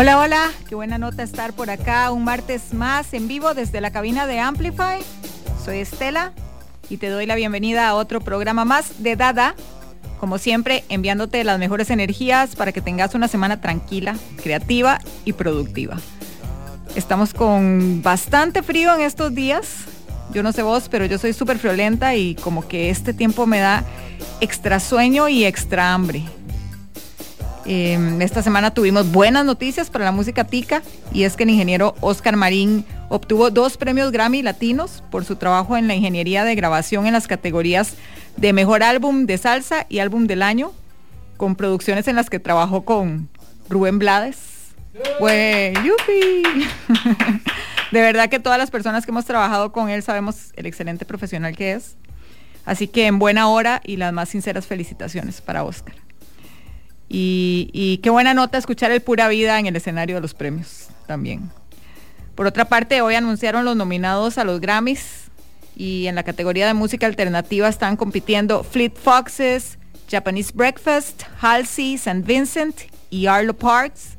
Hola, hola, qué buena nota estar por acá un martes más en vivo desde la cabina de Amplify. Soy Estela y te doy la bienvenida a otro programa más de Dada. Como siempre, enviándote las mejores energías para que tengas una semana tranquila, creativa y productiva. Estamos con bastante frío en estos días. Yo no sé vos, pero yo soy súper friolenta y como que este tiempo me da extra sueño y extra hambre. Em, esta semana tuvimos buenas noticias para la música tica y es que el ingeniero Oscar Marín obtuvo dos premios Grammy latinos por su trabajo en la ingeniería de grabación en las categorías de mejor álbum de salsa y álbum del año, con producciones en las que trabajó con Rubén Blades. de verdad que todas las personas que hemos trabajado con él sabemos el excelente profesional que es. Así que en buena hora y las más sinceras felicitaciones para Oscar. Y, qué buena nota escuchar el Pura Vida en el escenario de los premios también. Por otra parte, hoy anunciaron los nominados a los Grammys Y en la categoría de música alternativa están compitiendo Fleet Foxes, Japanese Breakfast, Halsey, St. Vincent y Arlo Parks.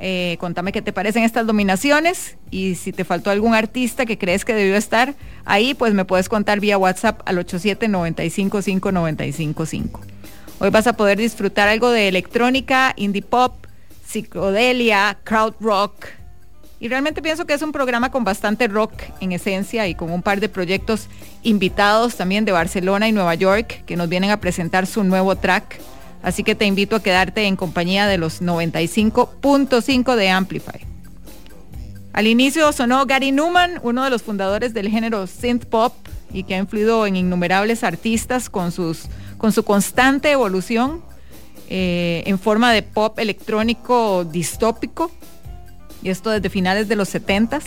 Eh, contame qué te parecen estas dominaciones y si te faltó algún artista que crees que debió estar ahí, pues me puedes contar vía WhatsApp al 87955955. Hoy vas a poder disfrutar algo de electrónica, indie pop, psicodelia, crowd rock. Y realmente pienso que es un programa con bastante rock en esencia y con un par de proyectos invitados también de Barcelona y Nueva York que nos vienen a presentar su nuevo track. Así que te invito a quedarte en compañía de los 95.5 de Amplify. Al inicio sonó Gary Newman, uno de los fundadores del género synth pop y que ha influido en innumerables artistas con, sus, con su constante evolución eh, en forma de pop electrónico distópico. Y esto desde finales de los 70s.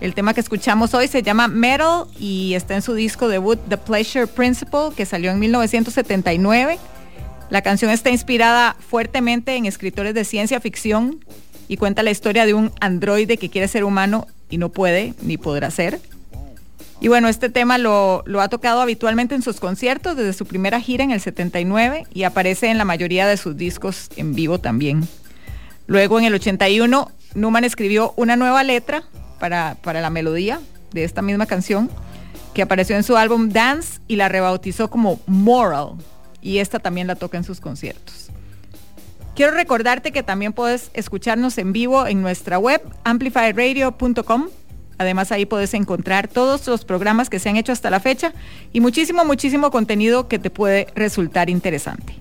El tema que escuchamos hoy se llama Metal y está en su disco debut The Pleasure Principle que salió en 1979 la canción está inspirada fuertemente en escritores de ciencia ficción y cuenta la historia de un androide que quiere ser humano y no puede ni podrá ser. Y bueno, este tema lo, ha tocado habitualmente en sus conciertos desde su primera gira en el 79 y aparece en la mayoría de sus discos en vivo también. Luego en el 81, Newman escribió una nueva letra para, la melodía de esta misma canción que apareció en su álbum Dance y la rebautizó como Moral, y esta también la toca en sus conciertos. Quiero recordarte que también puedes escucharnos en vivo en nuestra web amplifyradio.com. Además ahí puedes encontrar todos los programas que se han hecho hasta la fecha y muchísimo, muchísimo contenido que te puede resultar interesante.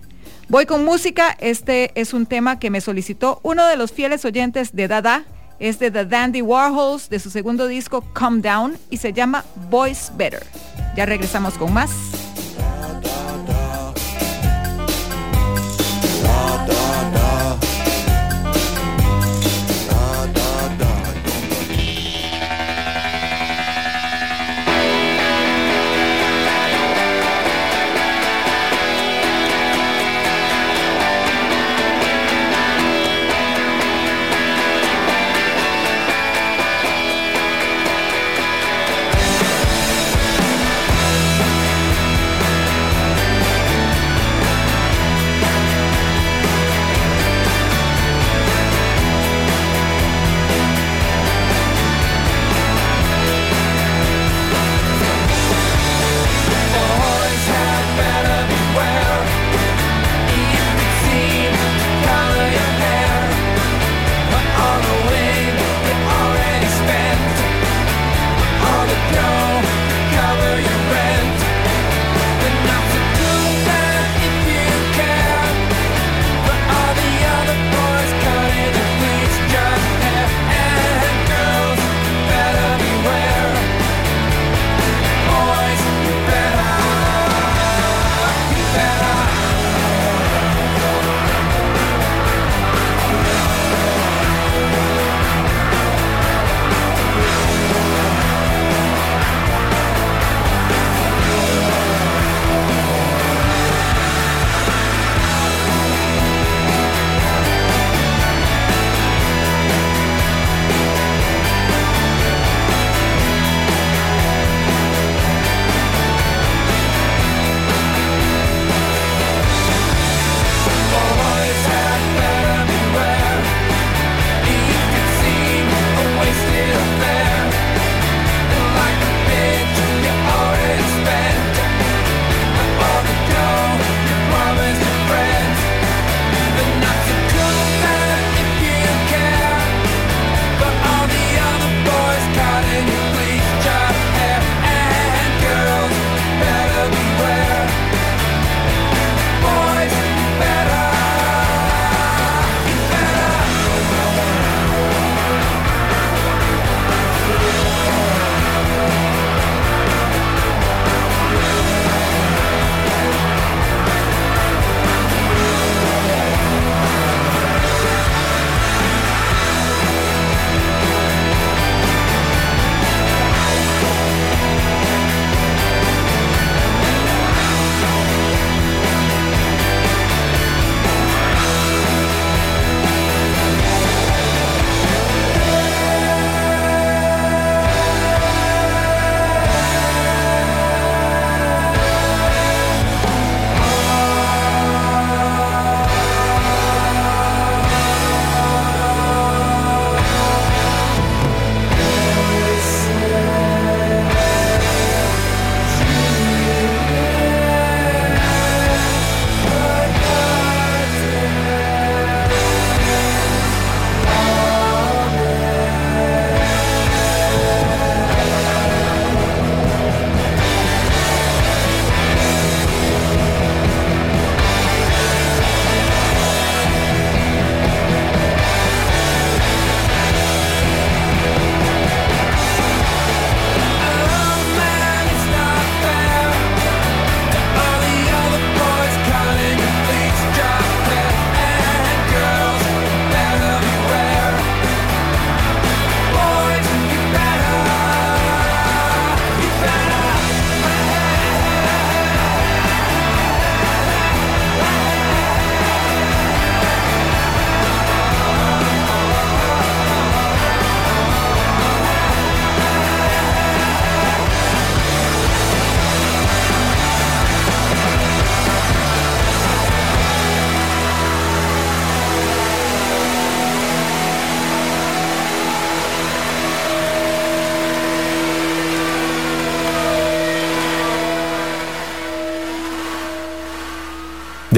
Voy con música. Este es un tema que me solicitó uno de los fieles oyentes de Dada. Es de The Dandy Warhols de su segundo disco Calm Down y se llama Voice Better. Ya regresamos con más.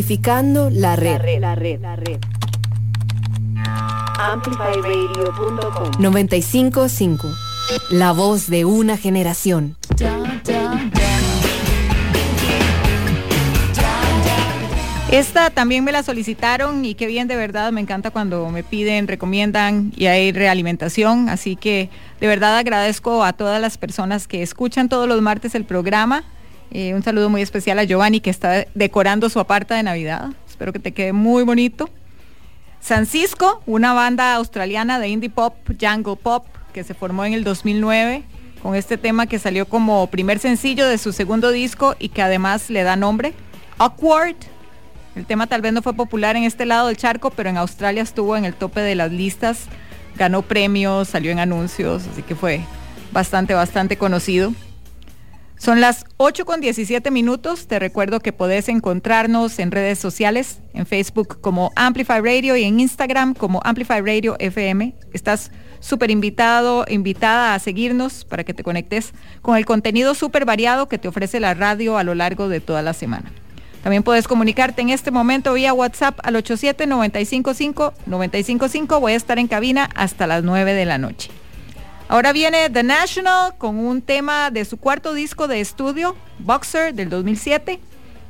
Amplificando la red. La red, la red, Amplifyradio.com 955. La voz de una generación. Esta también me la solicitaron y qué bien de verdad, me encanta cuando me piden, recomiendan y hay realimentación, así que de verdad agradezco a todas las personas que escuchan todos los martes el programa eh, un saludo muy especial a Giovanni que está decorando su aparta de Navidad. Espero que te quede muy bonito. San Cisco, una banda australiana de indie pop, jungle pop, que se formó en el 2009 con este tema que salió como primer sencillo de su segundo disco y que además le da nombre, Awkward. El tema tal vez no fue popular en este lado del charco, pero en Australia estuvo en el tope de las listas, ganó premios, salió en anuncios, así que fue bastante, bastante conocido. Son las 8 con 17 minutos. Te recuerdo que podés encontrarnos en redes sociales, en Facebook como Amplify Radio y en Instagram como Amplify Radio FM. Estás súper invitado, invitada a seguirnos para que te conectes con el contenido súper variado que te ofrece la radio a lo largo de toda la semana. También puedes comunicarte en este momento vía WhatsApp al 87-955-955. Voy a estar en cabina hasta las 9 de la noche. Ahora viene The National con un tema de su cuarto disco de estudio, Boxer, del 2007,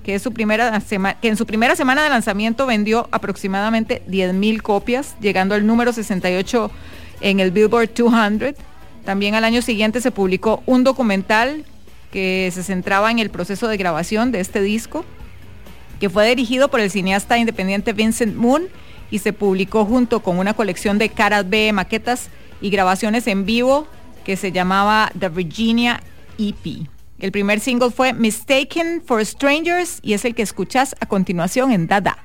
que, es su primera que en su primera semana de lanzamiento vendió aproximadamente 10.000 copias, llegando al número 68 en el Billboard 200. También al año siguiente se publicó un documental que se centraba en el proceso de grabación de este disco, que fue dirigido por el cineasta independiente Vincent Moon y se publicó junto con una colección de caras B maquetas y grabaciones en vivo que se llamaba The Virginia EP. El primer single fue Mistaken for Strangers y es el que escuchas a continuación en Dada.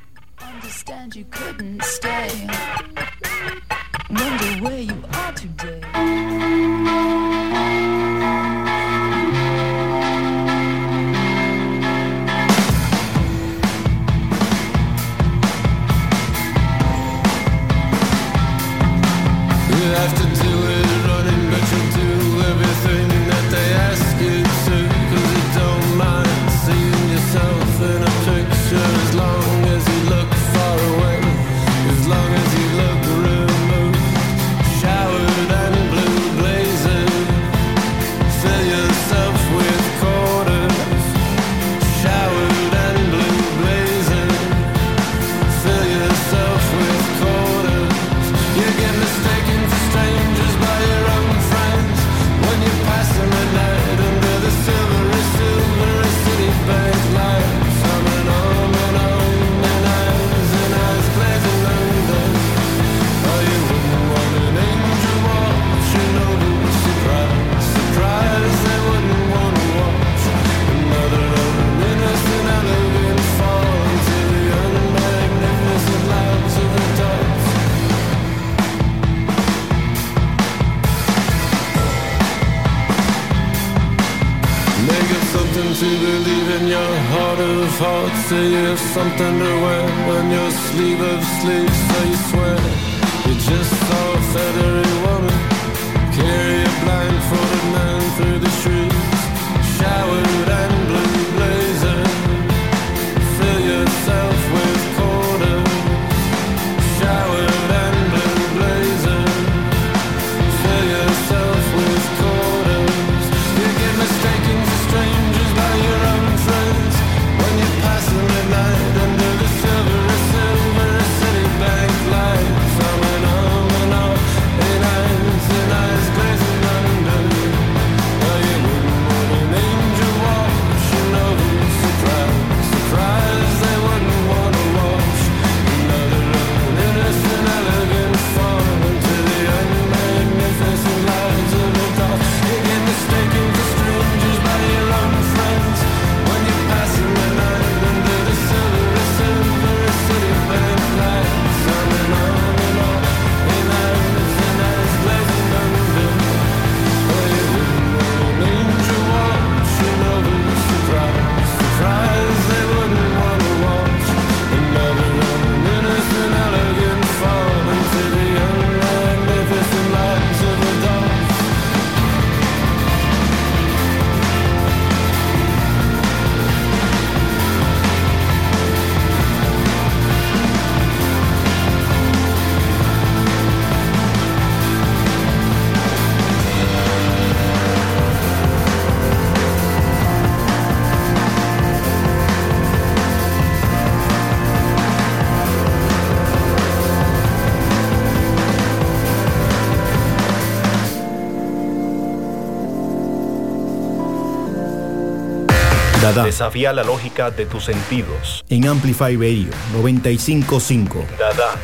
Dada. Desafía la lógica de tus sentidos. En Amplify Radio 955. Dada.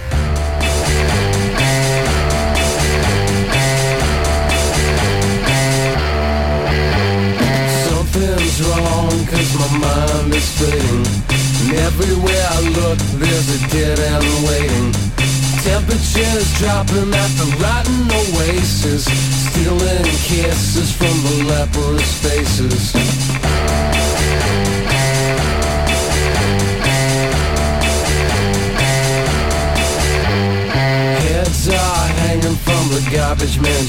Something's wrong cause my mind is fading And everywhere I look there's a dead end waiting Temperatures dropping at the rotten oasis Stealing kisses from the leprous faces from the garbage man.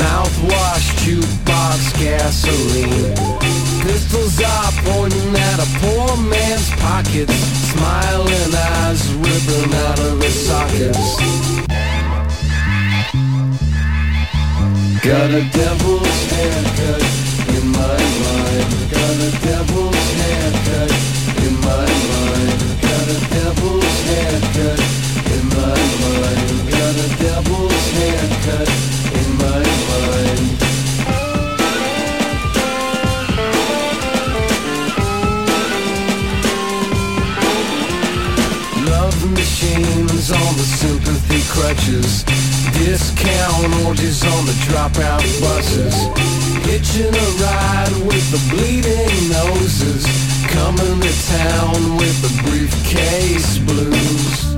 Mouthwash, jukebox, gasoline. Pistols are pointing at a poor man's pockets. Smiling eyes ripping out of his sockets. Got a devil's haircut in my mind. Got a devil's haircut in my mind. Got a devil's haircut in my mind. Crutches. Discount orgies on the dropout buses. Hitching a ride with the bleeding noses. Coming to town with the briefcase blues.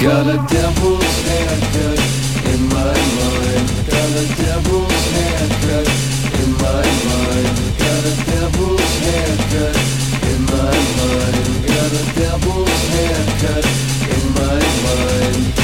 Got a devil's haircut in my mind. Got a devil's haircut in my mind. Got a devil's haircut my mind. Got a devil's haircut in my mind.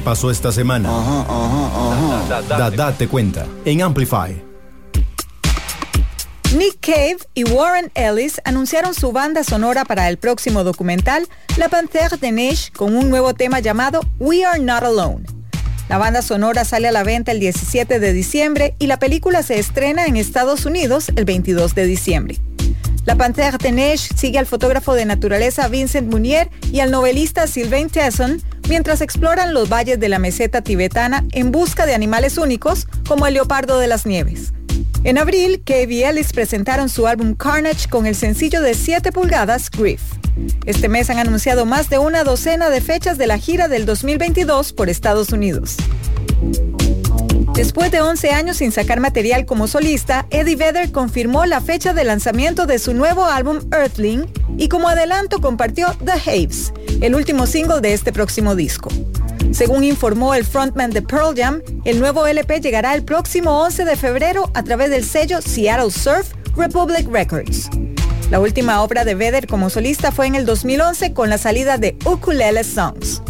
Pasó esta semana? Dada te cuenta en Amplify. Nick Cave y Warren Ellis anunciaron su banda sonora para el próximo documental La Panthère de Neige con un nuevo tema llamado We Are Not Alone. La banda sonora sale a la venta el 17 de diciembre y la película se estrena en Estados Unidos el 22 de diciembre. La Panthère de Neige sigue al fotógrafo de naturaleza Vincent Munier y al novelista Sylvain Tesson mientras exploran los valles de la meseta tibetana en busca de animales únicos como el leopardo de las nieves. En abril, Cave y Ellis presentaron su álbum Carnage con el sencillo de 7 pulgadas Grief. Este mes han anunciado más de una docena de fechas de la gira del 2022 por Estados Unidos. Después de 11 años sin sacar material como solista, Eddie Vedder confirmó la fecha de lanzamiento de su nuevo álbum Earthling y como adelanto compartió The Haves, el último single de este próximo disco. Según informó el frontman de Pearl Jam, el nuevo LP llegará el próximo 11 de febrero a través del sello Seattle Surf Republic Records. La última obra de Vedder como solista fue en el 2011 con la salida de Ukulele Songs.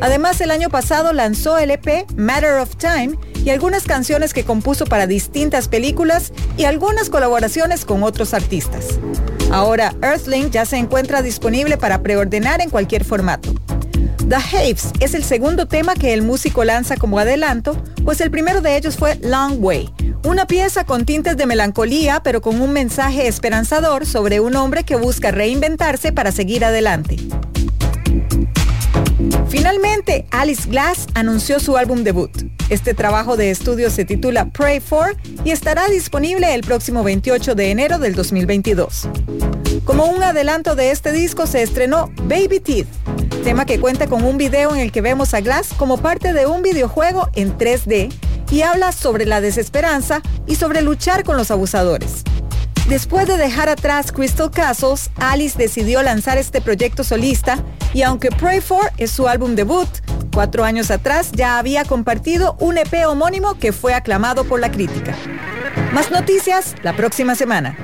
Además, el año pasado lanzó el EP Matter of Time y algunas canciones que compuso para distintas películas y algunas colaboraciones con otros artistas. Ahora, Earthling ya se encuentra disponible para preordenar en cualquier formato. The Haves es el segundo tema que el músico lanza como adelanto, pues el primero de ellos fue Long Way, una pieza con tintes de melancolía, pero con un mensaje esperanzador sobre un hombre que busca reinventarse para seguir adelante. Finalmente, Alice Glass anunció su álbum debut. Este trabajo de estudio se titula Pray For y estará disponible el próximo 28 de enero del 2022. Como un adelanto de este disco se estrenó Baby Teeth, tema que cuenta con un video en el que vemos a Glass como parte de un videojuego en 3D y habla sobre la desesperanza y sobre luchar con los abusadores. Después de dejar atrás Crystal Castles, Alice decidió lanzar este proyecto solista y aunque Pray For es su álbum debut, cuatro años atrás ya había compartido un EP homónimo que fue aclamado por la crítica. Más noticias la próxima semana.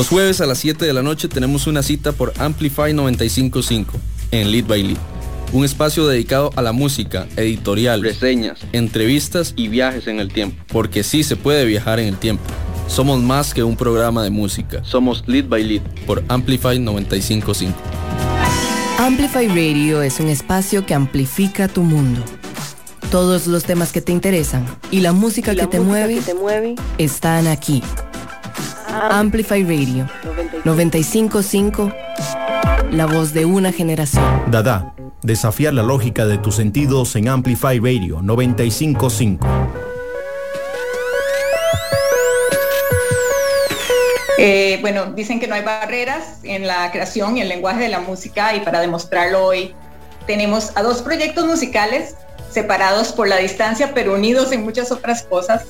Los jueves a las 7 de la noche tenemos una cita por Amplify 955 en Lead by Lead. Un espacio dedicado a la música, editorial, reseñas, entrevistas y viajes en el tiempo. Porque sí se puede viajar en el tiempo. Somos más que un programa de música. Somos Lead by Lead por Amplify 955. Amplify Radio es un espacio que amplifica tu mundo. Todos los temas que te interesan y la música, que, te mueve, que te mueve están aquí. Amplify Radio 955, la voz de una generación. Dada, desafiar la lógica de tus sentidos en Amplify Radio 955. Eh, bueno, dicen que no hay barreras en la creación y el lenguaje de la música y para demostrarlo hoy tenemos a dos proyectos musicales separados por la distancia pero unidos en muchas otras cosas.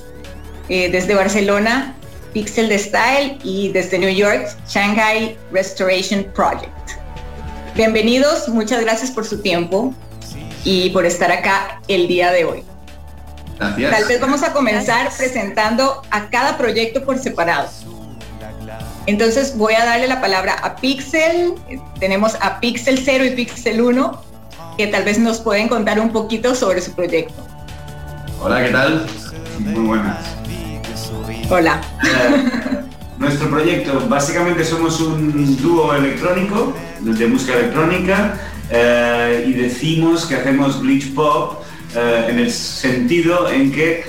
Eh, desde Barcelona, Pixel de Style y desde New York, Shanghai Restoration Project. Bienvenidos, muchas gracias por su tiempo y por estar acá el día de hoy. Gracias. Tal vez vamos a comenzar presentando a cada proyecto por separado. Entonces voy a darle la palabra a Pixel. Tenemos a Pixel 0 y Pixel 1, que tal vez nos pueden contar un poquito sobre su proyecto. Hola, ¿qué tal? Muy buenas. Hola. Eh, nuestro proyecto, básicamente somos un dúo electrónico, de música electrónica, eh, y decimos que hacemos glitch pop eh, en el sentido en que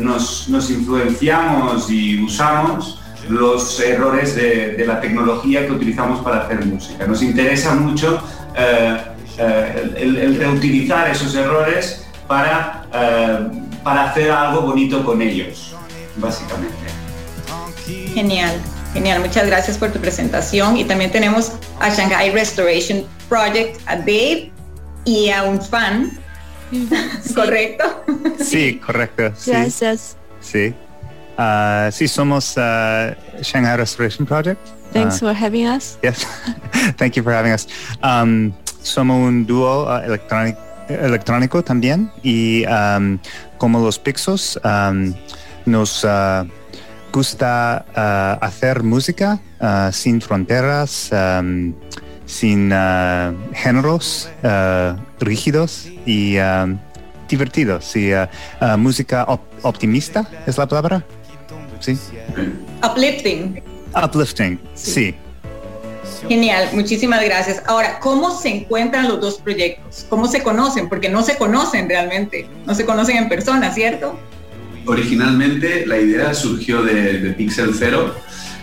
nos, influenciamos y usamos los errores de, la tecnología que utilizamos para hacer música. Nos interesa mucho el, el reutilizar esos errores para, para hacer algo bonito con ellos, básicamente. Genial, genial. Muchas gracias por tu presentación. Y también tenemos a Shanghai Restoration Project, a Dave y a un fan. ¿Correcto? Sí, correcto. Sí, Gracias. sí. Ah, sí, somos ah, Shanghai Restoration Project. Thanks Ah, for having us. yes. Thank you for having us. Um, somos un dúo electrónico, electrónico también y um, como los Pixos um, nos ah, gusta ah, hacer música ah, sin fronteras, um, sin géneros rígidos y um, divertidos. Y, música op- optimista es la palabra. Sí. Uplifting. Uplifting. Sí. Genial, muchísimas gracias. Ahora, ¿cómo se encuentran los dos proyectos? ¿Cómo se conocen? Porque no se conocen realmente, no se conocen en persona, ¿cierto? Originalmente la idea surgió de, Pixel Zero,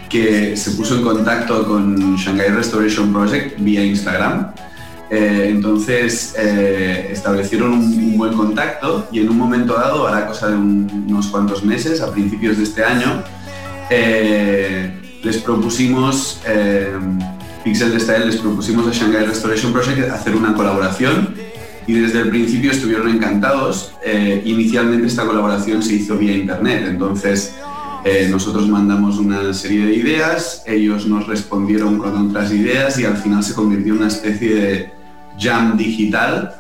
que se puso en contacto con Shanghai Restoration Project vía Instagram. Eh, entonces eh, establecieron un, buen contacto y en un momento dado, hará cosa de un- unos cuantos meses, a principios de este año, eh, les propusimos, Pixel Style les propusimos a Shanghai Restoration Project hacer una colaboración y desde el principio estuvieron encantados. Eh, inicialmente esta colaboración se hizo vía internet, entonces eh, nosotros mandamos una serie de ideas, ellos nos respondieron con otras ideas y al final se convirtió en una especie de jam digital.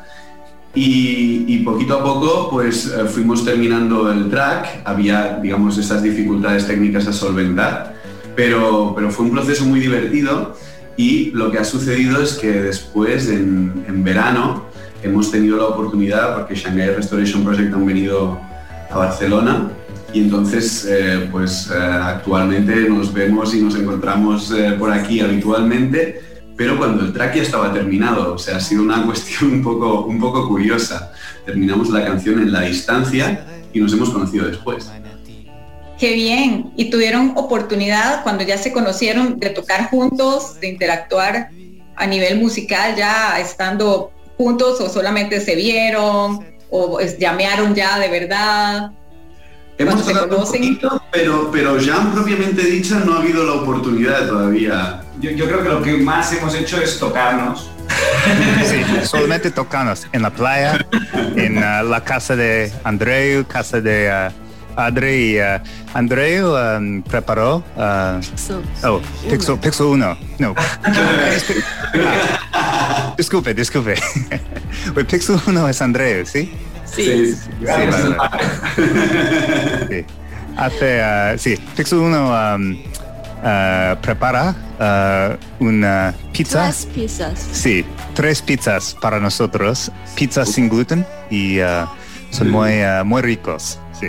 Y, poquito a poco pues eh, fuimos terminando el track, había digamos esas dificultades técnicas a solventar, pero, pero fue un proceso muy divertido y lo que ha sucedido es que después, en, en verano, hemos tenido la oportunidad, porque Shanghai Restoration Project han venido a Barcelona, y entonces, eh, pues eh, actualmente nos vemos y nos encontramos eh, por aquí habitualmente, pero cuando el track ya estaba terminado, o sea, ha sido una cuestión un poco, un poco curiosa. Terminamos la canción en la distancia y nos hemos conocido después. Qué bien. ¿Y tuvieron oportunidad cuando ya se conocieron de tocar juntos, de interactuar a nivel musical ya estando juntos o solamente se vieron o es- llamearon ya de verdad? Hemos tocado un conocen. poquito, pero, pero ya propiamente dicha no ha habido la oportunidad todavía. Yo, yo creo que lo que más hemos hecho es tocarnos. Sí, solamente tocamos en la playa, en ah, la casa de Andreu, casa de ah, Adri. y, ah, Andreu um, preparó. So, oh, Pixel, Pixel 1. No. Ah, disculpe, disculpe. Pues Pixel 1 es Andreu, ¿sí? Sí, sí, sí. Sí. Hace, ah, sí, Pixel 1 um, ah, prepara una pizza. Tres pizzas. Sí, tres pizzas para nosotros. Pizzas sin gluten y son muy, muy ricos. Sí.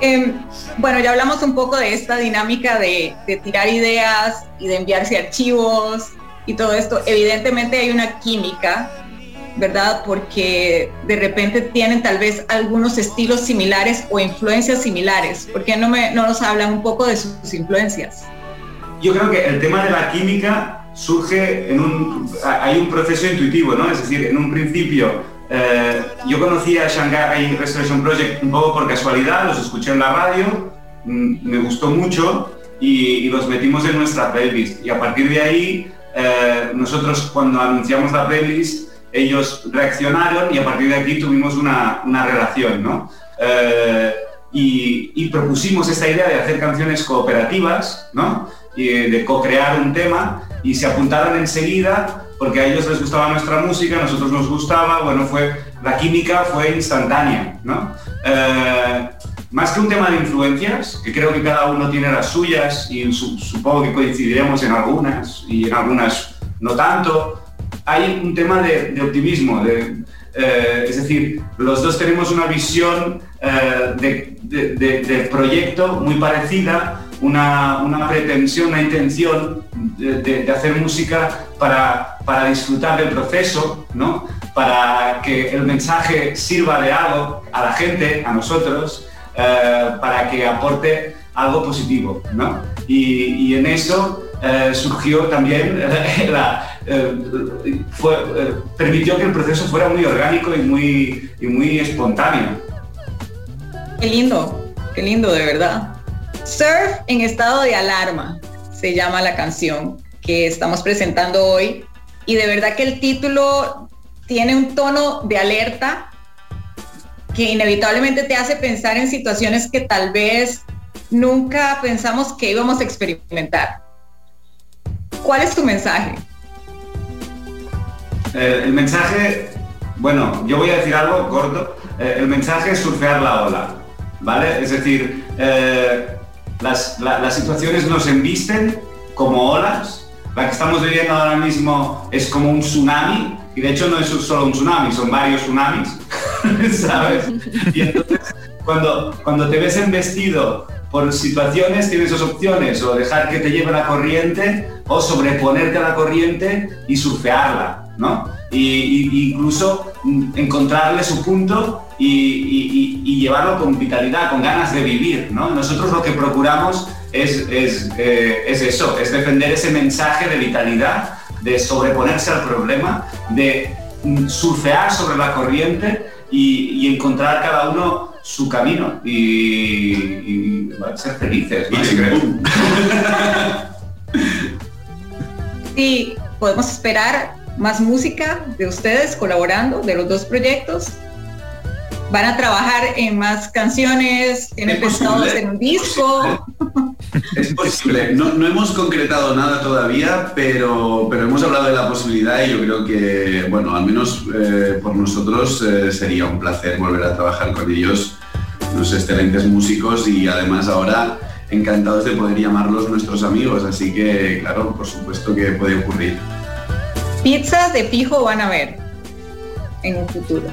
Em, bueno, ya hablamos un poco de esta dinámica de, de tirar ideas y de enviarse archivos y todo esto. Evidentemente hay una química, ¿verdad? Porque de repente tienen tal vez algunos estilos similares o influencias similares. ¿Por qué no, me, no nos hablan un poco de sus influencias? Yo creo que el tema de la química surge en un... Hay un proceso intuitivo, ¿no? Es decir, en un principio eh, yo conocí a Shanghai Restoration Project un poco por casualidad, los escuché en la radio, mm, me gustó mucho y, los metimos en nuestra playlist. Y a partir de ahí, eh, nosotros cuando anunciamos la playlist, ellos reaccionaron y a partir de aquí tuvimos una, una relación, ¿no? Eh, y, y propusimos esta idea de hacer canciones cooperativas, ¿no? Y de co-crear un tema y se apuntaron enseguida porque a ellos les gustaba nuestra música, a nosotros nos gustaba, bueno, fue, la química fue instantánea, ¿no? Eh, más que un tema de influencias, que creo que cada uno tiene las suyas y su- supongo que coincidiremos en algunas y en algunas no tanto, hay un tema de, de optimismo, de, eh, es decir, los dos tenemos una visión eh, de, de- de- de proyecto muy parecida, una, una pretensión, una intención de, hacer música para, para disfrutar del proceso, ¿no? para que el mensaje sirva de algo a la gente, a nosotros, eh, para que aporte algo positivo. ¿no? Y, y en eso eh, surgió también, la, eh, permitió que el proceso fuera muy orgánico y muy, y muy espontáneo. Qué lindo, qué lindo de verdad. Surf en estado de alarma se llama la canción que estamos presentando hoy y de verdad que el título tiene un tono de alerta que inevitablemente te hace pensar en situaciones que tal vez nunca pensamos que íbamos a experimentar. ¿Cuál es tu mensaje? Eh, el mensaje, bueno, yo voy a decir algo corto. Eh, el mensaje es surfear la ola, ¿vale? Es decir, eh, las, la- las situaciones nos embisten como olas. La que estamos viviendo ahora mismo es como un tsunami, y de hecho no es solo un tsunami, son varios tsunamis, ¿sabes? Y entonces, cuando, cuando te ves embestido por situaciones, tienes dos opciones, o dejar que te lleve la corriente, o sobreponerte a la corriente y surfearla, ¿no? Y, incluso encontrarle su punto y, y- y- y llevarlo con vitalidad, con ganas de vivir, ¿no? Nosotros lo que procuramos es, es, eh, es eso, es defender ese mensaje de vitalidad, de sobreponerse al problema, de mm, surfear sobre la corriente y, y encontrar cada uno su camino y, ser felices, ¿no? Y podemos esperar más música de ustedes colaborando, de los dos proyectos. Van a trabajar en más canciones, tienen posible. en un disco. Es posible. No, no hemos concretado nada todavía, pero, pero hemos hablado de la posibilidad y yo creo que, bueno, al menos eh, por nosotros eh, sería un placer volver a trabajar con ellos, unos excelentes músicos y además ahora encantados de poder llamarlos nuestros amigos. Así que, claro, por supuesto que puede ocurrir. Pizzas de fijo van a ver en un futuro.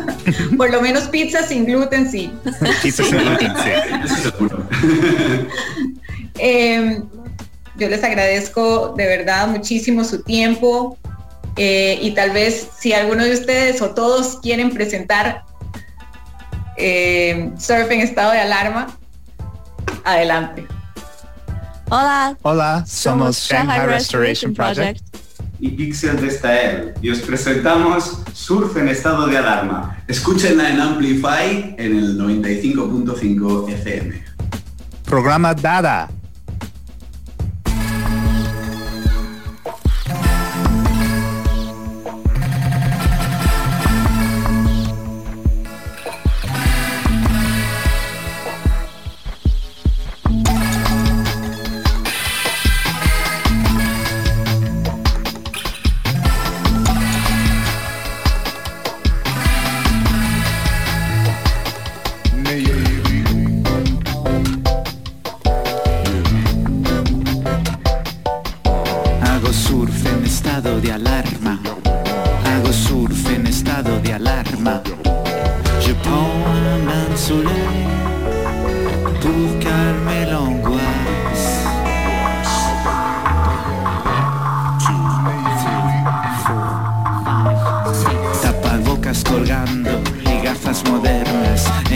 Por lo menos pizzas sin gluten, sí. Pizza sin gluten, sí. Eh, yo les agradezco de verdad muchísimo su tiempo eh, y tal vez si alguno de ustedes o todos quieren presentar eh, Surf en estado de alarma, adelante. Hola, Hola, somos Shanghai Restoration Project. Y Pixel de Stael. Y os presentamos Surf en estado de alarma. Escúchenla en Amplify en el 95.5 FM. Programa Dada.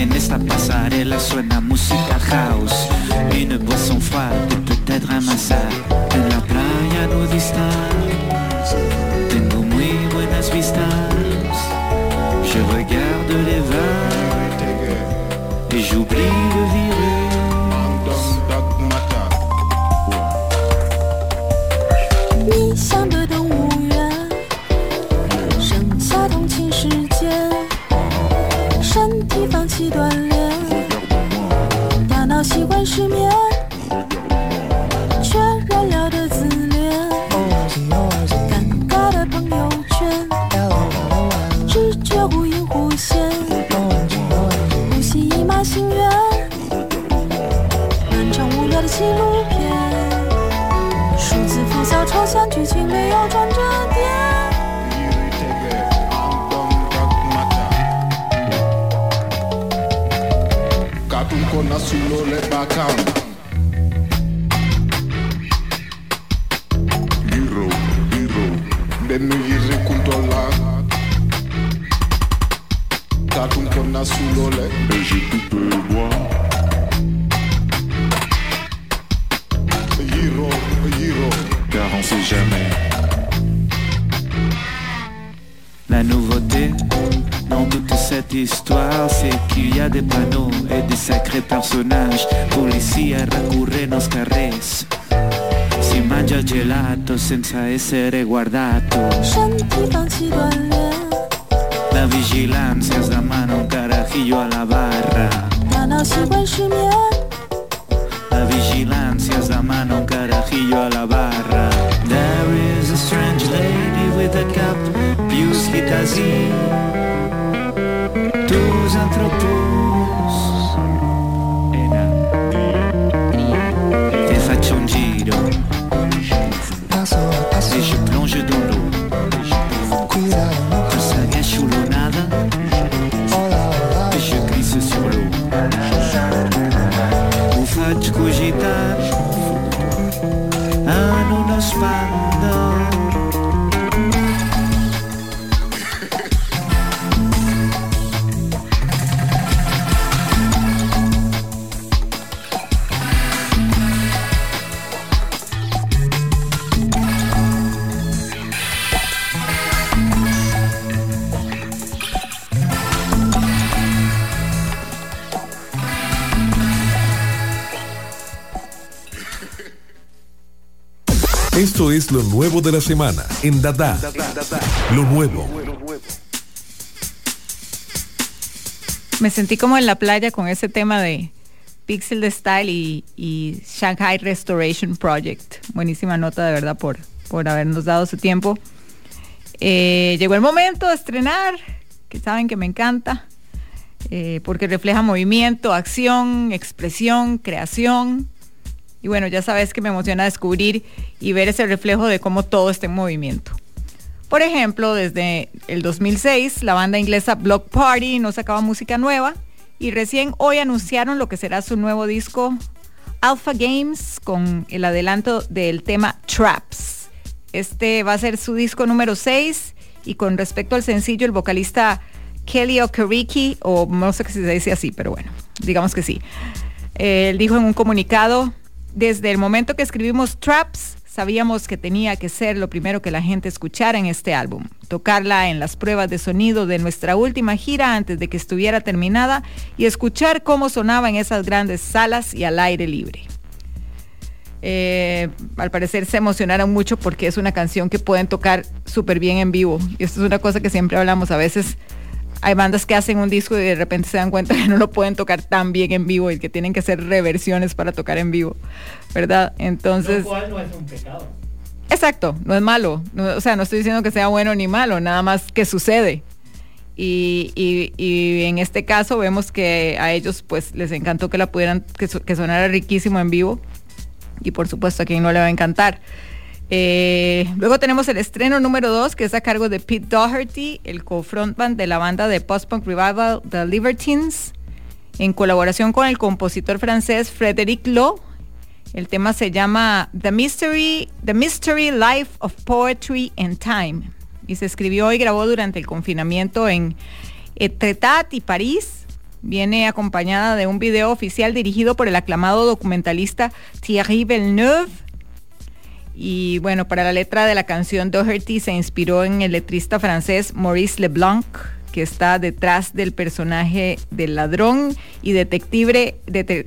En esta pasarela suena música house. Une boisson froide, peut-être un massage. la barra. Nana, si vas La vigilància es demana un carajillo a la barra. There is a strange lady with a cap, pius schittasi. Tu entro tu. De la semana en Dada. Lo nuevo. Me sentí como en la playa con ese tema de Pixel de Style y, Shanghai Restoration Project. Buenísima nota de verdad por, por habernos dado su tiempo. Eh, llegó el momento de estrenar, que saben que me encanta, eh, porque refleja movimiento, acción, expresión, creación. Y bueno, ya sabes que me emociona descubrir y ver ese reflejo de cómo todo está en movimiento. Por ejemplo, desde el 2006, la banda inglesa Block Party no sacaba música nueva y recién hoy anunciaron lo que será su nuevo disco Alpha Games con el adelanto del tema Traps. Este va a ser su disco número 6 y con respecto al sencillo, el vocalista Kelly Okereke, o no sé si se dice así, pero bueno, digamos que sí. Él dijo en un comunicado, desde el momento que escribimos Traps, sabíamos que tenía que ser lo primero que la gente escuchara en este álbum, tocarla en las pruebas de sonido de nuestra última gira antes de que estuviera terminada y escuchar cómo sonaba en esas grandes salas y al aire libre. Eh, al parecer se emocionaron mucho porque es una canción que pueden tocar súper bien en vivo. Y esto es una cosa que siempre hablamos. A veces hay bandas que hacen un disco y de repente se dan cuenta que no lo pueden tocar tan bien en vivo y que tienen que hacer reversiones para tocar en vivo, ¿verdad? Entonces... Lo cual no es un pecado. Exacto, no es malo. No, o sea, no estoy diciendo que sea bueno ni malo, nada más que sucede. Y, y, y, en este caso vemos que a ellos pues les encantó que la pudieran, que, que sonara riquísimo en vivo. Y por supuesto a quien no le va a encantar. Eh, luego tenemos el estreno número 2, que es a cargo de Pete Doherty, el co-frontman de la banda de post-punk revival The Libertines, en colaboración con el compositor francés Frédéric Lowe. El tema se llama The Mystery, The Mystery Life of Poetry and Time y se escribió y grabó durante el confinamiento en Etretat y París. Viene acompañada de un video oficial dirigido por el aclamado documentalista Thierry Villeneuve. Y bueno, para la letra de la canción Doherty se inspiró en el letrista francés Maurice Leblanc, que está detrás del personaje del ladrón y detective, dete-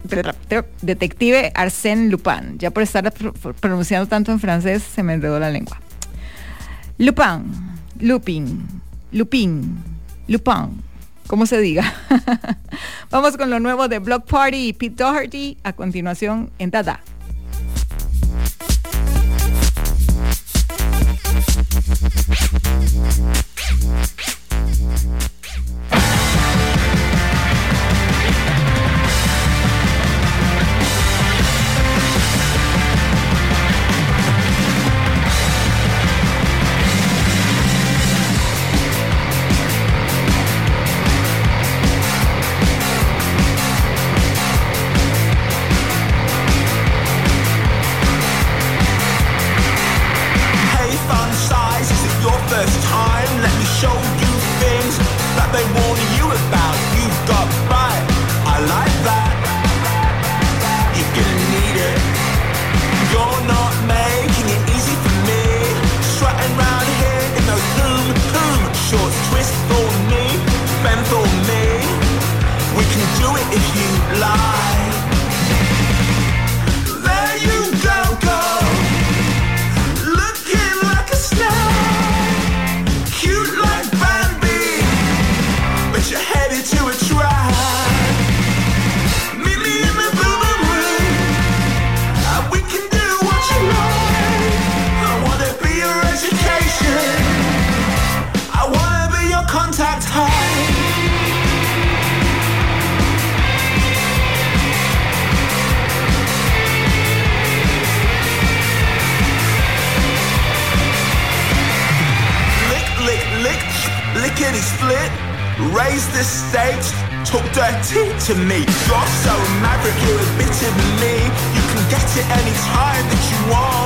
detective Arsène Lupin. Ya por estar pr- pronunciando tanto en francés se me enredó la lengua. Lupin, Lupin, Lupin, Lupin, como se diga. Vamos con lo nuevo de Block Party y Pete Doherty a continuación en Dada. Raise the stakes, talk dirty to me. You're so maverick, you're a bit of me. You can get it any time that you want.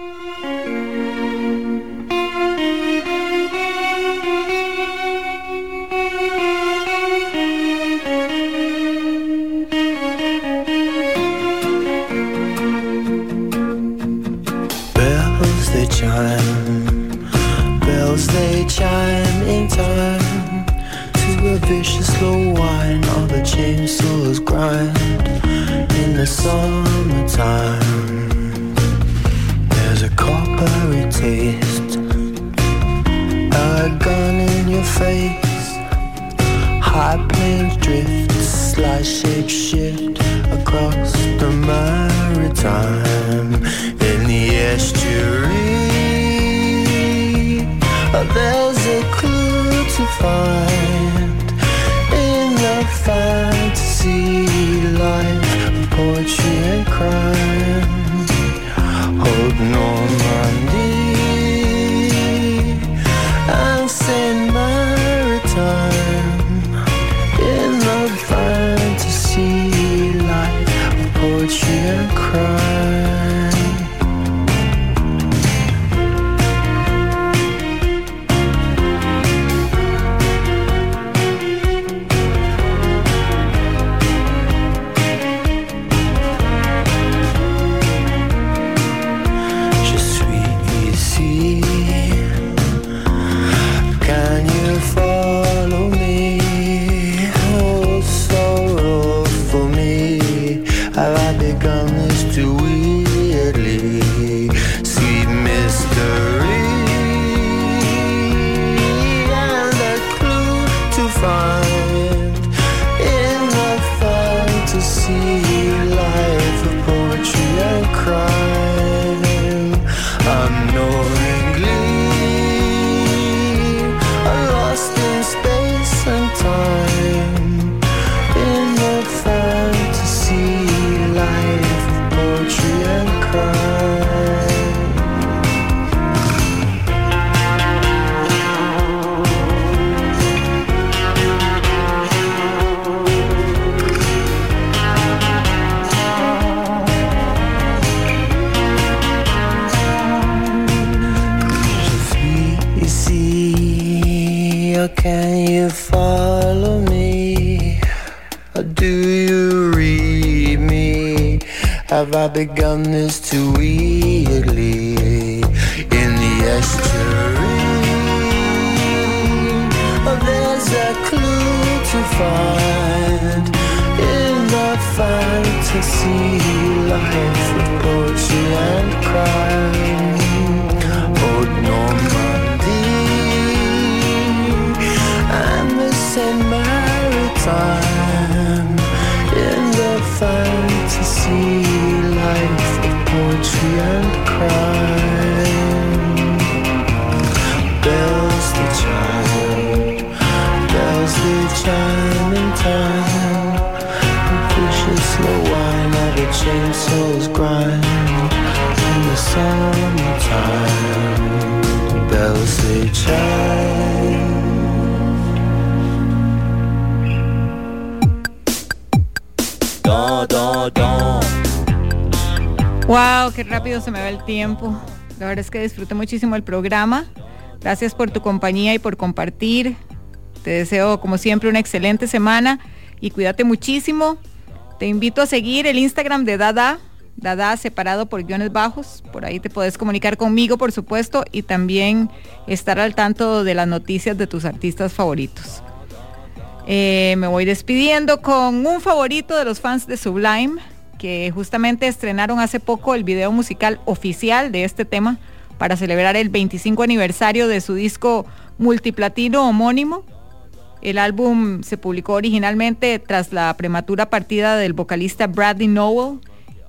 Taste, a gun in your face, high planes drift, slight shape shift across the maritime in the estuary. Uh, Have begun this too weirdly in the estuary? Or there's a clue to find in the fantasy life of poetry and crime. Oh, Normandy and the Saint Maritime poetry and crime. Bells the chime, bells the chime in time. Vicious slow wine of a chainsaw's grind in the summertime. Bells they chime. Wow, qué rápido se me va el tiempo. La verdad es que disfruté muchísimo el programa. Gracias por tu compañía y por compartir. Te deseo, como siempre, una excelente semana y cuídate muchísimo. Te invito a seguir el Instagram de Dada, Dada separado por guiones bajos. Por ahí te puedes comunicar conmigo, por supuesto, y también estar al tanto de las noticias de tus artistas favoritos. Eh, me voy despidiendo con un favorito de los fans de Sublime, que justamente estrenaron hace poco el video musical oficial de este tema para celebrar el 25 aniversario de su disco multiplatino homónimo. El álbum se publicó originalmente tras la prematura partida del vocalista Bradley Nowell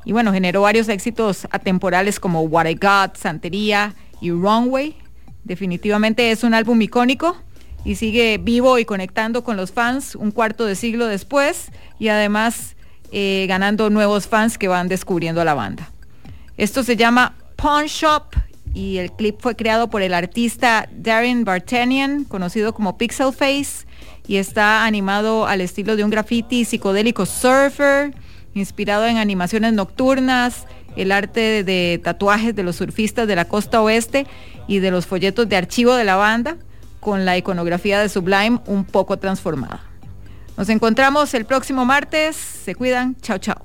y bueno, generó varios éxitos atemporales como What I Got, Santería y Wrong Way. Definitivamente es un álbum icónico y sigue vivo y conectando con los fans un cuarto de siglo después y además eh, ganando nuevos fans que van descubriendo a la banda. Esto se llama Pawn Shop y el clip fue creado por el artista Darren Bartanian, conocido como Pixel Face, y está animado al estilo de un graffiti psicodélico surfer, inspirado en animaciones nocturnas, el arte de tatuajes de los surfistas de la costa oeste y de los folletos de archivo de la banda, con la iconografía de Sublime un poco transformada. Nos encontramos el próximo martes. Se cuidan. Chao, chao.